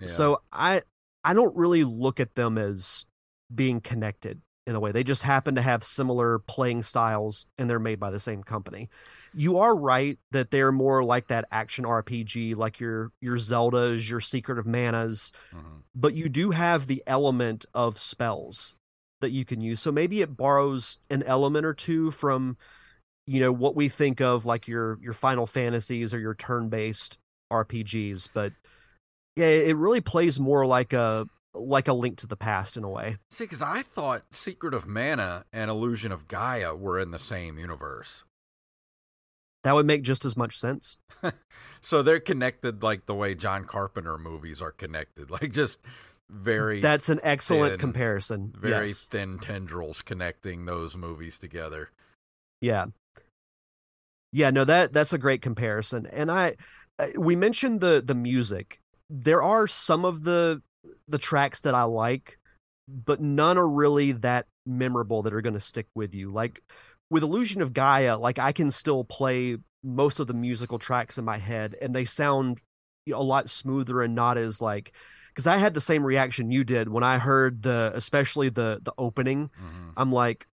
yeah. So I I don't really look at them as being connected in a way. They just happen to have similar playing styles and they're made by the same company. You are right that they're more like that action RPG, like your your Zeldas, your Secret of Manas, Mhm. but you do have the element of spells that you can use. So maybe it borrows an element or two from you know what we think of like your your Final Fantasies or your turn-based RPGs, but yeah, it really plays more like a like a link to the past in a way. See, because I thought Secret of Mana and Illusion of Gaia were in the same universe. That would make just as much sense. So they're connected like the way John Carpenter movies are connected, like just very That's an excellent thin- comparison. very yes. thin tendrils connecting those movies together. Yeah. Yeah, no that that's a great comparison. And I we mentioned the the music. There are some of the the tracks that I like, but none are really that memorable that are going to stick with you. Like with Illusion of Gaia, like I can still play most of the musical tracks in my head and they sound you know, a lot smoother and not as like because I had the same reaction you did when I heard the especially the the opening. Mhm. I'm like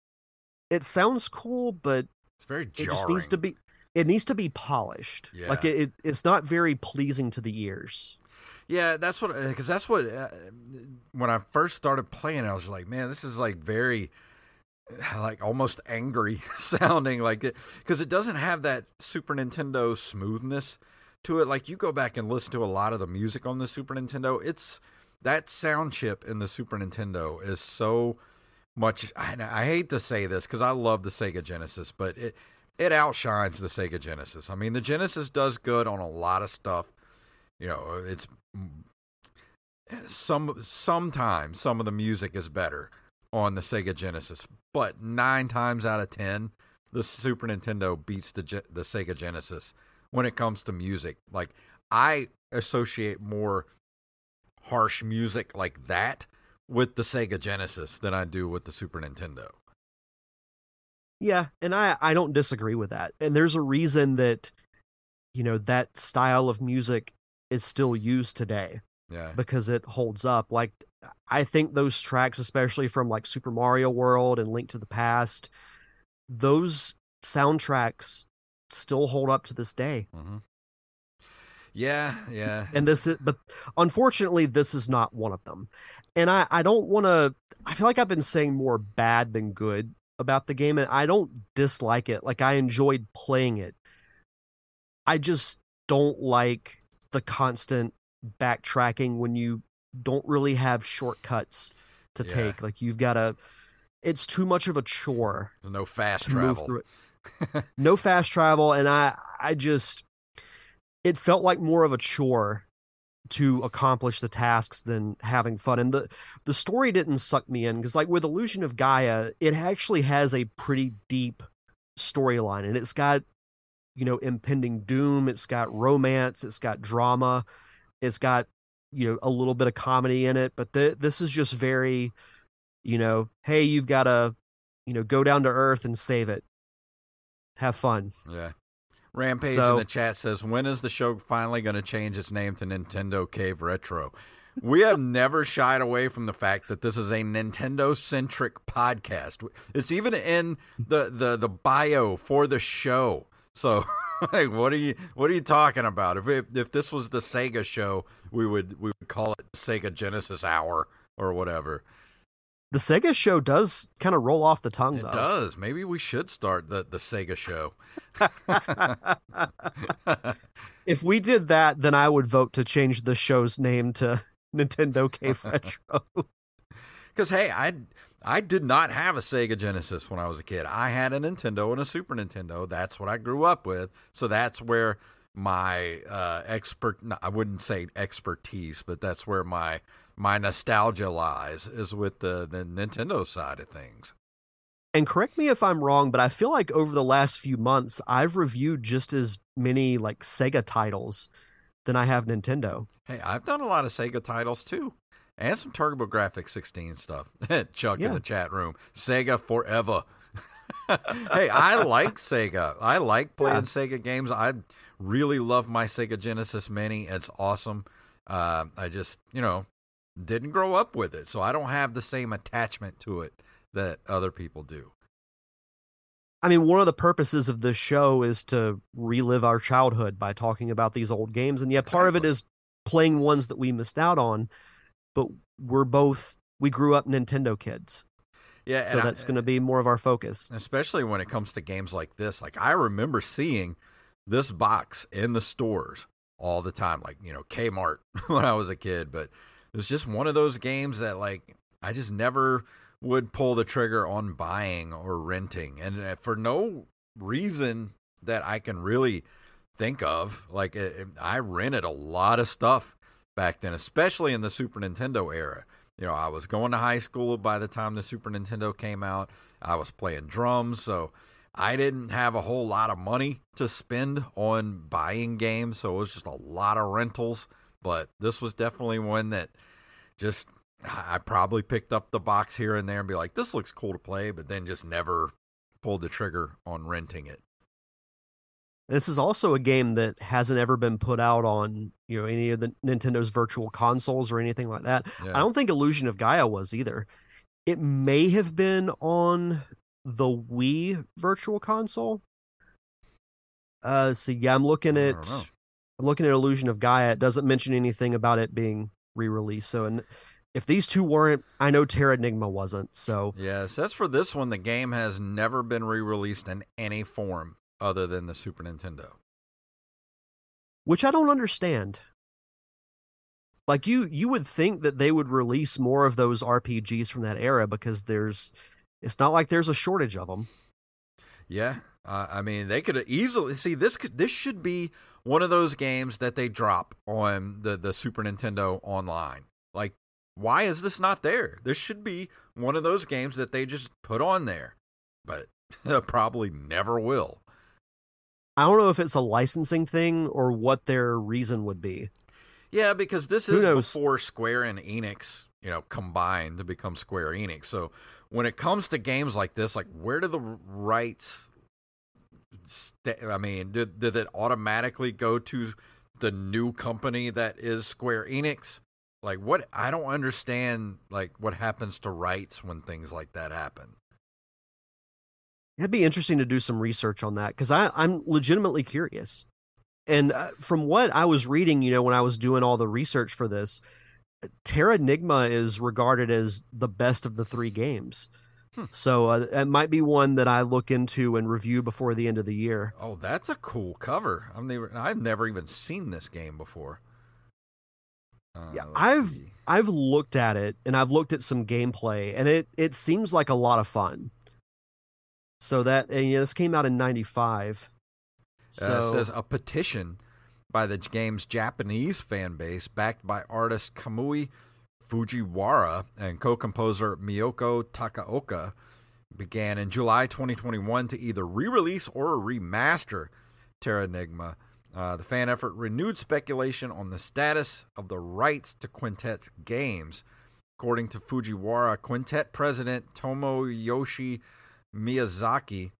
it sounds cool, but It's very it just needs to be it needs to be polished like Yeah. it, it it's not very pleasing to the ears Yeah, that's what because that's what uh, when I first started playing, I was like, man, this is like very like almost angry sounding, like it because it doesn't have that Super Nintendo smoothness to it. Like you go back and listen to a lot of the music on the Super Nintendo, it's that sound chip in the Super Nintendo is so much. I, I hate to say this because I love the Sega Genesis, but it it outshines the Sega Genesis. I mean, the Genesis does good on a lot of stuff. You know, it's mm, eh, some sometimes some of the music is better on the Sega Genesis, but nine times out of ten, the Super Nintendo beats the the Sega Genesis when it comes to music. Like I associate more harsh music like that with the Sega Genesis than I do with the Super Nintendo. Yeah, and I I don't disagree with that. And there's a reason that you know that style of music is still used today. Yeah. Because it holds up. Like I think those tracks especially from like Super Mario World and Link to the Past, those soundtracks still hold up to this day. Mm-hmm. Yeah, yeah. And this is, but unfortunately, this is not one of them. And I, I don't want to, I feel like I've been saying more bad than good about the game, and I don't dislike it. Like, I enjoyed playing it. I just don't like the constant backtracking when you don't really have shortcuts to Yeah. take. Like, you've got to, it's too much of a chore There's no fast travel. no fast travel, and I I just it felt like more of a chore to accomplish the tasks than having fun. And the the story didn't suck me in because like with Illusion of Gaia, it actually has a pretty deep storyline, and it's got you know impending doom, it's got romance, it's got drama, it's got you know a little bit of comedy in it. But the, this is just very you know, hey, you've got to you know go down to earth and save it have fun. Yeah. Rampage So- in the chat says, "When is the show finally going to change its name to Nintendo Cave Retro?" We have never shied away from the fact that this is a Nintendo centric podcast. It's even in the, the the bio for the show. So, like, what are you what are you talking about? If if, if this was the Sega show, we would we would call it Sega Genesis Hour or whatever. The Sega show does kind of roll off the tongue, It though. does. Maybe we should start the the Sega show. If we did that, then I would vote to change the show's name to Nintendo Cave Retro. Because hey, I I did not have a Sega Genesis when I was a kid. I had a Nintendo and a Super Nintendo. That's what I grew up with. So that's where my uh, expert no, I wouldn't say expertise, but that's where my my nostalgia lies is with the, the Nintendo side of things. and correct me if I'm wrong, but I feel like over the last few months, I've reviewed just as many like Sega titles than I have Nintendo. Hey, I've done a lot of Sega titles too. And some TurboGrafx 16 stuff. Chuck in the chat room. Sega forever. hey, I like Sega. I like playing Yeah. Sega games. I really love my Sega Genesis Mini. It's awesome. Uh, I just, you know, didn't grow up with it. So I don't have the same attachment to it that other people do. I mean, one of the purposes of this show is to relive our childhood by talking about these old games. And yet part of it is playing ones that we missed out on, but we're both, we grew up Nintendo kids. Yeah, So that's going to be more of our focus. especially when it comes to games like this. Like I remember seeing this box in the stores all the time, like you know Kmart when I was a kid. But it was just one of those games that like I just never would pull the trigger on buying or renting, and uh, for no reason that I can really think of. Like it, it- I rented a lot of stuff back then, especially in the Super Nintendo era. You know, I was going to high school by the time the Super Nintendo came out. I was playing drums, so I didn't have a whole lot of money to spend on buying games, so it was just a lot of rentals. But this was definitely one that just I probably picked up the box here and there and be like, "This looks cool to play," but then just never pulled the trigger on renting it. This is also a game that hasn't ever been put out on, you know, any of the Nintendo's virtual consoles or anything like that. Yeah. I don't think Illusion of Gaia was either. It may have been on the Wii virtual console. Uh so yeah, I'm looking at. I'm looking at Illusion of Gaia. It doesn't mention anything about it being re-released. So and if these two weren't, I know Terranigma wasn't. So Yeah, it says for this one, the game has never been re-released in any form other than the Super Nintendo. which I don't understand. Like you you would think that they would release more of those RPGs from that era because there's it's not like there's a shortage of them. Yeah, uh, I mean they could easily see this. Could, this should be one of those games that they drop on the the Super Nintendo online. Like, why is this not there? This should be one of those games that they just put on there, but probably never will. I don't know if it's a licensing thing or what their reason would be. Yeah, because this Who is knows? before Square and Enix, you know, combined to become Square Enix. So when it comes to games like this, like where do the rights? St- I mean, did did it automatically go to the new company that is Square Enix? Like what? I don't understand. Like what happens to rights when things like that happen? It'd be interesting to do some research on that because I'm legitimately curious. And uh, from what I was reading, you know, when I was doing all the research for this, Terranigma is regarded as the best of the three games. Hmm. So uh, it might be one that I look into and review before the end of the year. Oh, that's a cool cover. I've never I've never even seen this game before. Uh, Yeah, I've see. I've looked at it and I've looked at some gameplay and it it seems like a lot of fun. So that and, yeah, this came out in '95. So Uh, it says a petition by the game's Japanese fan base, backed by artist Kamui Fujiwara and co-composer Miyoko Takaoka, began in July 2021 to either re-release or remaster Terranigma. Uh, the fan effort renewed speculation on the status of the rights to Quintet's games. According to Fujiwara, Quintet president Tomoyoshi Miyazaki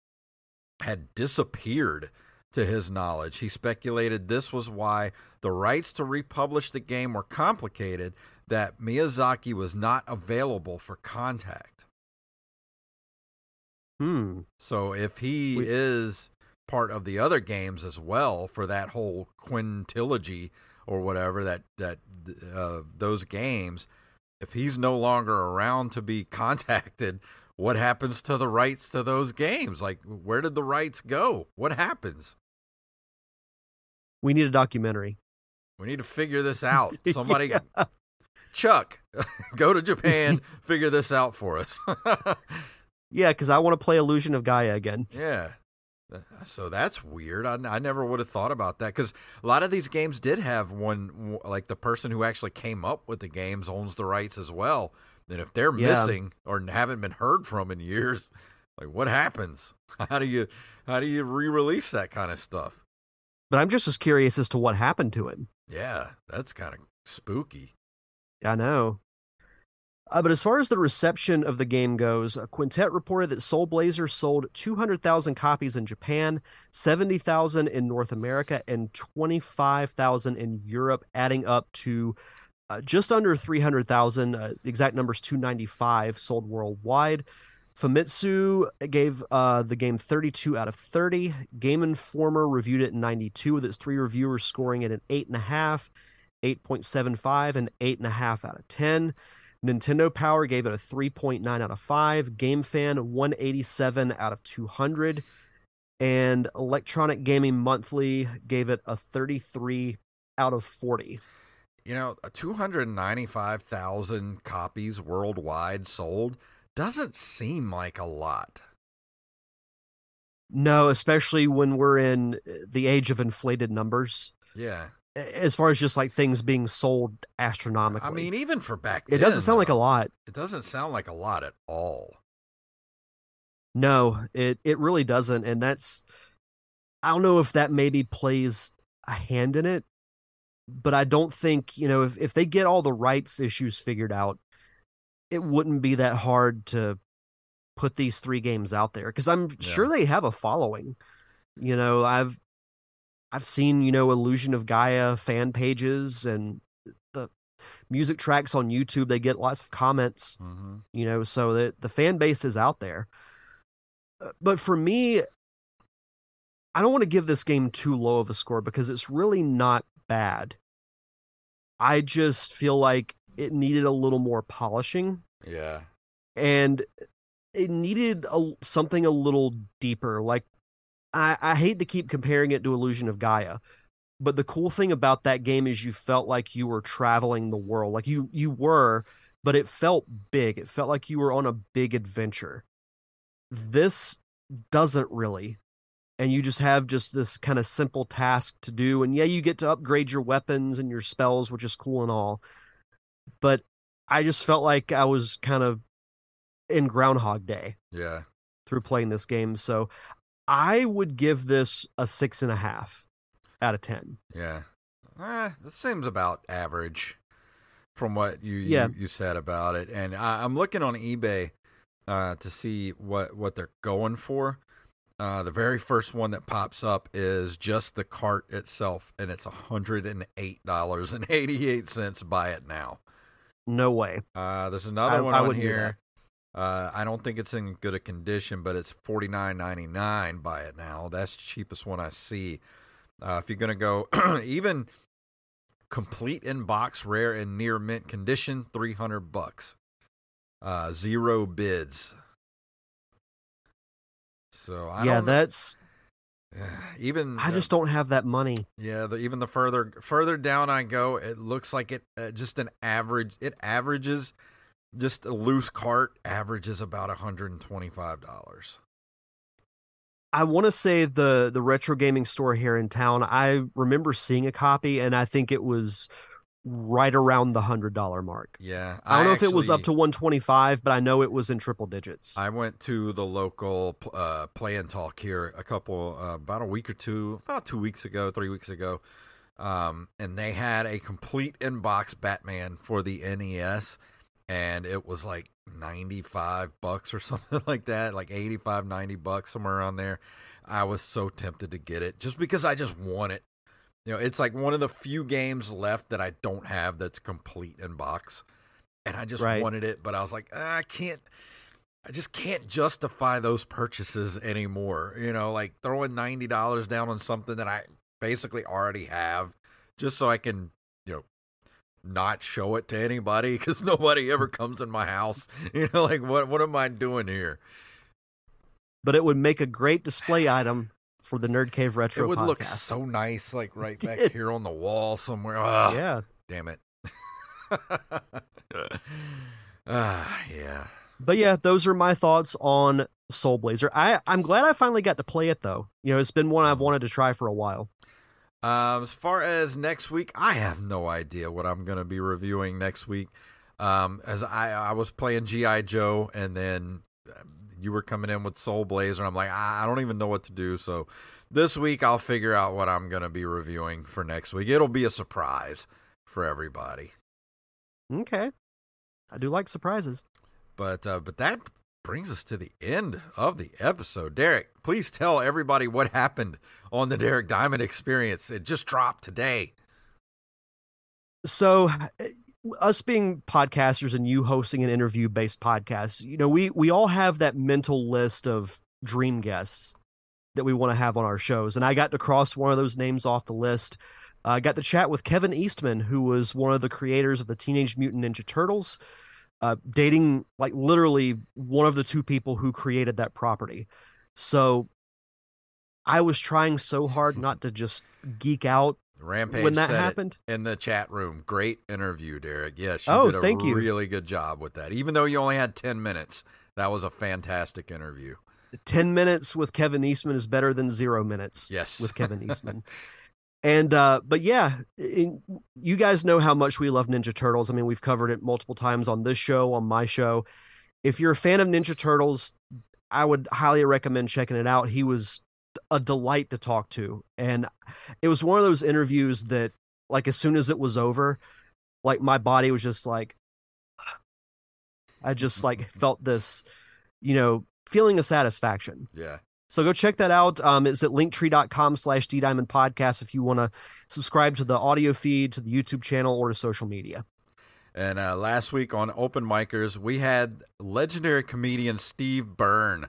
had disappeared to his knowledge. He speculated this was why the rights to republish the game were complicated, that Miyazaki was not available for contact. hmm. So if he We- is part of the other games as well for that whole quintilogy or whatever that that uh, those games, if he's no longer around to be contacted, what happens to the rights to those games? Like where did the rights go? What happens? We need a documentary. We need to figure this out. Somebody, Yeah. Chuck, go to Japan, figure this out for us. Yeah, because I want to play Illusion of Gaia again. yeah. Uh, so that's weird. I, I never would have thought about that because a lot of these games did have one, like the person who actually came up with the games owns the rights as well. And if they're Yeah. missing or haven't been heard from in years, like what happens? How do you how do you re-release that kind of stuff? But I'm just as curious as to what happened to it. Yeah, that's kind of spooky. I know. Uh, but as far as the reception of the game goes, Quintet reported that Soul Blazer sold 200,000 copies in Japan, 70,000 in North America, and 25,000 in Europe, adding up to uh, just under 300,000. Uh, the exact numbers 295 sold worldwide. Famitsu gave uh, the game 32 out of 30. Game Informer reviewed it in 92, with its three reviewers scoring it an 8.5, 8.75, and 8.5 out of 10. Nintendo Power gave it a 3.9 out of 5. Game Fan 187 out of 200. And Electronic Gaming Monthly gave it a 33 out of 40. You know, 295,000 copies worldwide sold doesn't seem like a lot. No, especially when we're in uh, the age of inflated numbers. Yeah. As far as just like things being sold astronomically. I mean, even for back it doesn't then, sound like a lot. It doesn't sound like a lot at all. No, it it really doesn't, and that's I don't know if that maybe plays a hand in it, but I don't think you know if if they get all the rights issues figured out, it wouldn't be that hard to put these three games out there because I'm Yeah. sure they have a following. You know, I've I've seen you know Illusion of Gaia fan pages and the music tracks on YouTube. They get lots of comments Mm-hmm. you know so the the fan base is out there Uh, but for me i don't want to give this game too low of a score because it's really not bad i just feel like it needed a little more polishing Yeah. and it needed a, something a little deeper like I, I hate to keep comparing it to illusion of gaia but the cool thing about that game is you felt like you were traveling the world. Like you you were, but it felt big. It felt like you were on a big adventure. This doesn't really. And you just have just this kind of simple task to do. And yeah, you get to upgrade your weapons and your spells, which is cool and all. But I just felt like I was kind of in Groundhog Day Yeah. through playing this game. So I would give this a six and a half out of ten. Yeah. Eh, it seems about average from what you Yeah. you, you said about it. And I, I'm looking on eBay uh, to see what, what they're going for. Uh, the very first one that pops up is just the cart itself, and it's $108.88. Buy it now. No way. Uh, there's another I- one I on here. Uh, I don't think it's in good a condition, but it's forty nine ninety nine. Buy it now. That's the cheapest one I see. Uh, if you're gonna go even complete in box, rare and near mint condition, three hundred bucks. Uh, zero bids. So I yeah, don't that's. even I just don't have that money. yeah, the, even the further further down I go, it looks like it uh, just an average. It averages just a loose cart averages about hundred and twenty five dollars. I want to say the the retro gaming store here in town. I remember seeing a copy, and I think it was right around the hundred dollar mark. Yeah, I don't know if it was up to one twenty five, but I know it was in triple digits. I went to the local uh, play and talk here a couple uh, about a week or two, about two weeks ago, three weeks ago, um, and they had a complete inbox Batman for the NES, and it was like ninety five bucks or something like that, like 85, 90 bucks somewhere around there. I was so tempted to get it just because I just want it. You know, it's like one of the few games left that I don't have that's complete in box, and I just Right. wanted it, but I was like, "Ah, I can't. I just can't justify those purchases anymore. You know, like throwing ninety dollars down on something that I basically already have, just so I can, you know, not show it to anybody because nobody ever comes in my house. You know, like what what am I doing here? but it would make a great display item for the Nerd Cave Retro. it would look so nice, like right back here on the wall somewhere. Ah, yeah. damn it. ah, yeah. But yeah, those are my thoughts on Soul Blazer. I I'm glad I finally got to play it though. You know, it's been one I've wanted to try for a while. Um, as far as next week, I have no idea what I'm going to be reviewing next week. Um, as I I was playing GI Joe, and then um, you were coming in with Soul Blazer. I'm like, I, don't even know what to do. So this week, I'll figure out what I'm going to be reviewing for next week. It'll be a surprise for everybody. Okay. I do like surprises. But uh, but that brings us to the end of the episode. Derek, please tell everybody what happened on the Derek Diamond Experience. It just dropped today. so us being podcasters and you hosting an interview based podcast you know we we all have that mental list of dream guests that we want to have on our shows. And i got to cross one of those names off the list. Uh, i got to chat with kevin eastman who was one of the creators of the teenage mutant ninja turtles uh, dating like literally one of the two people who created that property. So i was trying so hard not to just geek out Rampage when that happened in the chat room. Great interview, Derek. Yes, you Oh, did a thank you. really good job with that. Even though you only had ten minutes, that was a fantastic interview. 10 minutes with Kevin Eastman is better than zero minutes Yes. with Kevin Eastman. and, uh, but yeah, in, you guys know how much we love Ninja Turtles. I mean, we've covered it multiple times on this show, on my show. If you're a fan of Ninja Turtles, I would highly recommend checking it out. He was a delight to talk to. And it was one of those interviews that, like, as soon as it was over, like, my body was just like, I just like felt this, you know, feeling of satisfaction. Yeah. So go check that out. Um, it's at linktree.com slash D Diamond Podcast if you want to subscribe to the audio feed, to the YouTube channel, or to social media. And uh, last week on Open Micers, we had legendary comedian Steve Byrne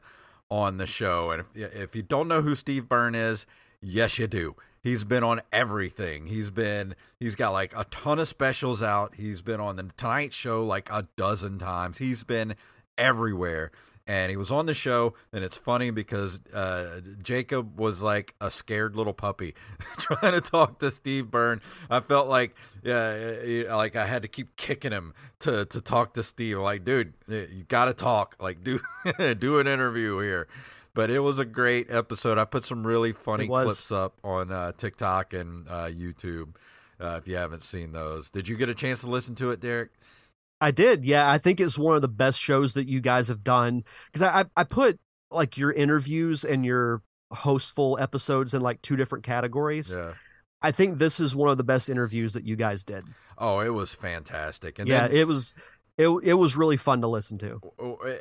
on the show. And if, if you don't know who Steve Byrne is, yes, you do. He's been on everything. He's been, he's got like a ton of specials out. He's been on the Tonight Show like a dozen times. He's been everywhere. And he was on the show and it's funny because uh, jacob was like a scared little puppy trying to talk to steve byrne. I felt like yeah like i had to keep kicking him to to talk to steve. Like dude you gotta talk. Like do do an interview here. But it was a great episode. I put some really funny clips up on uh, tiktok and uh, youtube uh, if you haven't seen those. Did you get a chance to listen to it derek I did. Yeah, I think it's one of the best shows that you guys have done because I, I put like your interviews and your hostful episodes in like two different categories. Yeah. I think this is one of the best interviews that you guys did. Oh, it was fantastic. And yeah, then, it was it it was really fun to listen to.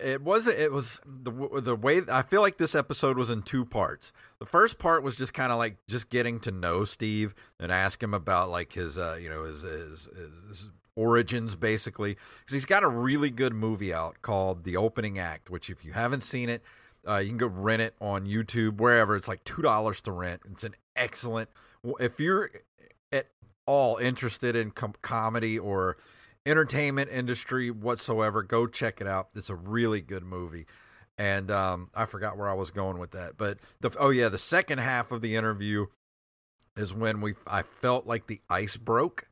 It was it was the the way I feel like this episode was in two parts. The first part was just kind of like just getting to know Steve and ask him about like his uh you know his his, his origins basically because he's got a really good movie out called The Opening Act, which if you haven't seen it, uh, you can go rent it on YouTube wherever. It's like two dollars to rent. It's an excellent. If you're at all interested in com- comedy or entertainment industry whatsoever, go check it out. It's a really good movie. And um, I forgot where I was going with that, but the oh yeah, the second half of the interview is when we I felt like the ice broke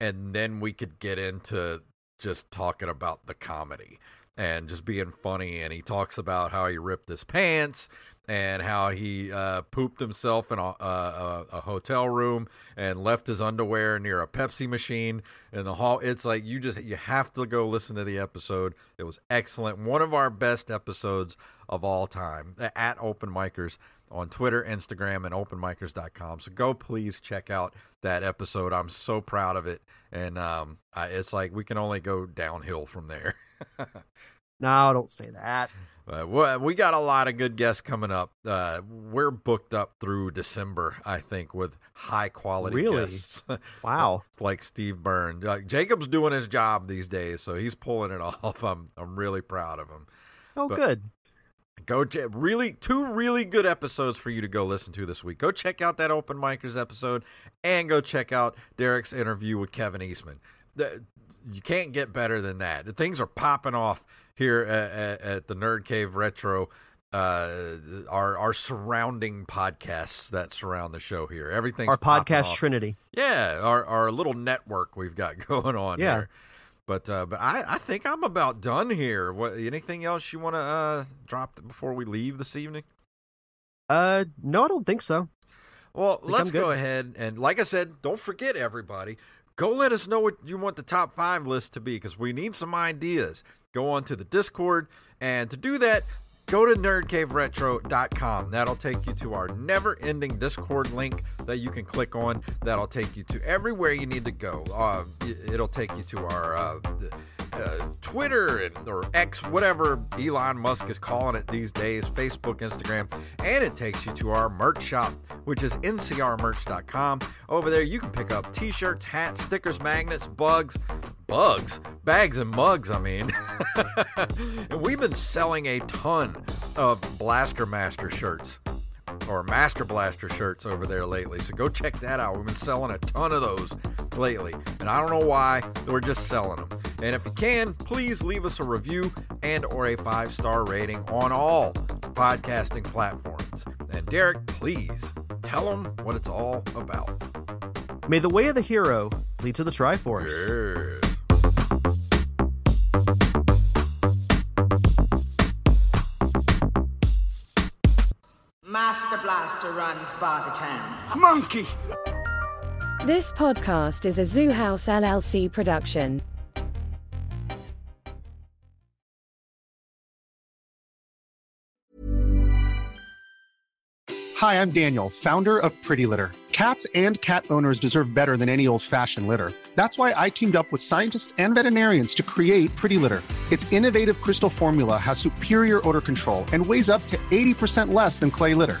and then we could get into just talking about the comedy and just being funny. And he talks about how he ripped his pants and how he uh, pooped himself in a, a, a, hotel room and left his underwear near a Pepsi machine in the hall. It's like you just you have to go listen to the episode. It was excellent, one of our best episodes of all time at Open Micers on Twitter, Instagram, and openmicers.com. So go please check out that episode. I'm so proud of it. And um, I, it's like we can only go downhill from there. no, don't say that. Uh, we got a lot of good guests coming up. Uh, we're booked up through December, I think, with high quality really? guests. Wow, like Steve Byrne. Like Jacob's doing his job these days, so he's pulling it off. I'm I'm really proud of him. Oh, but, good. Go check really two really good episodes for you to go listen to this week. Go check out that Open Micers episode and go check out Derek's interview with Kevin Eastman. The, you can't get better than that. The things are popping off here at, at, at the Nerd Cave Retro. Uh, our our surrounding podcasts that surround the show here. Everything's our podcast trinity. Yeah, our our little network we've got going on yeah. here. But uh, but I, I think I'm about done here. What anything else you want to uh, drop before we leave this evening? Uh, no, I don't think so. Well, let's go ahead and like I said, don't forget everybody. Go let us know what you want the top five list to be because we need some ideas. Go on to the Discord, and to do that, go to nerdcaveretro.com. That'll take you to our never ending Discord link that you can click on. That'll take you to everywhere you need to go. Uh, it'll take you to our. Uh, uh, Twitter and, or X, whatever Elon Musk is calling it these days, Facebook, Instagram, and it takes you to our merch shop, which is ncrmerch.com. Over there, you can pick up t shirts, hats, stickers, magnets, bugs, bugs, bags, and mugs. I mean, and we've been selling a ton of Blaster Master shirts or Master Blaster shirts over there lately. So go check that out. We've been selling a ton of those lately. And I don't know why, we're just selling them. And if you can, please leave us a review and or a five-star rating on all podcasting platforms. And Derek, please tell them what it's all about. May the way of the hero lead to the Triforce. Yeah. Master Blaster runs Bartertown. Monkey! This podcast is a Zoo House LLC production. Hi, I'm Daniel, founder of Pretty Litter. Cats and cat owners deserve better than any old fashioned litter. That's why I teamed up with scientists and veterinarians to create Pretty Litter. Its innovative crystal formula has superior odor control and weighs up to 80% less than clay litter.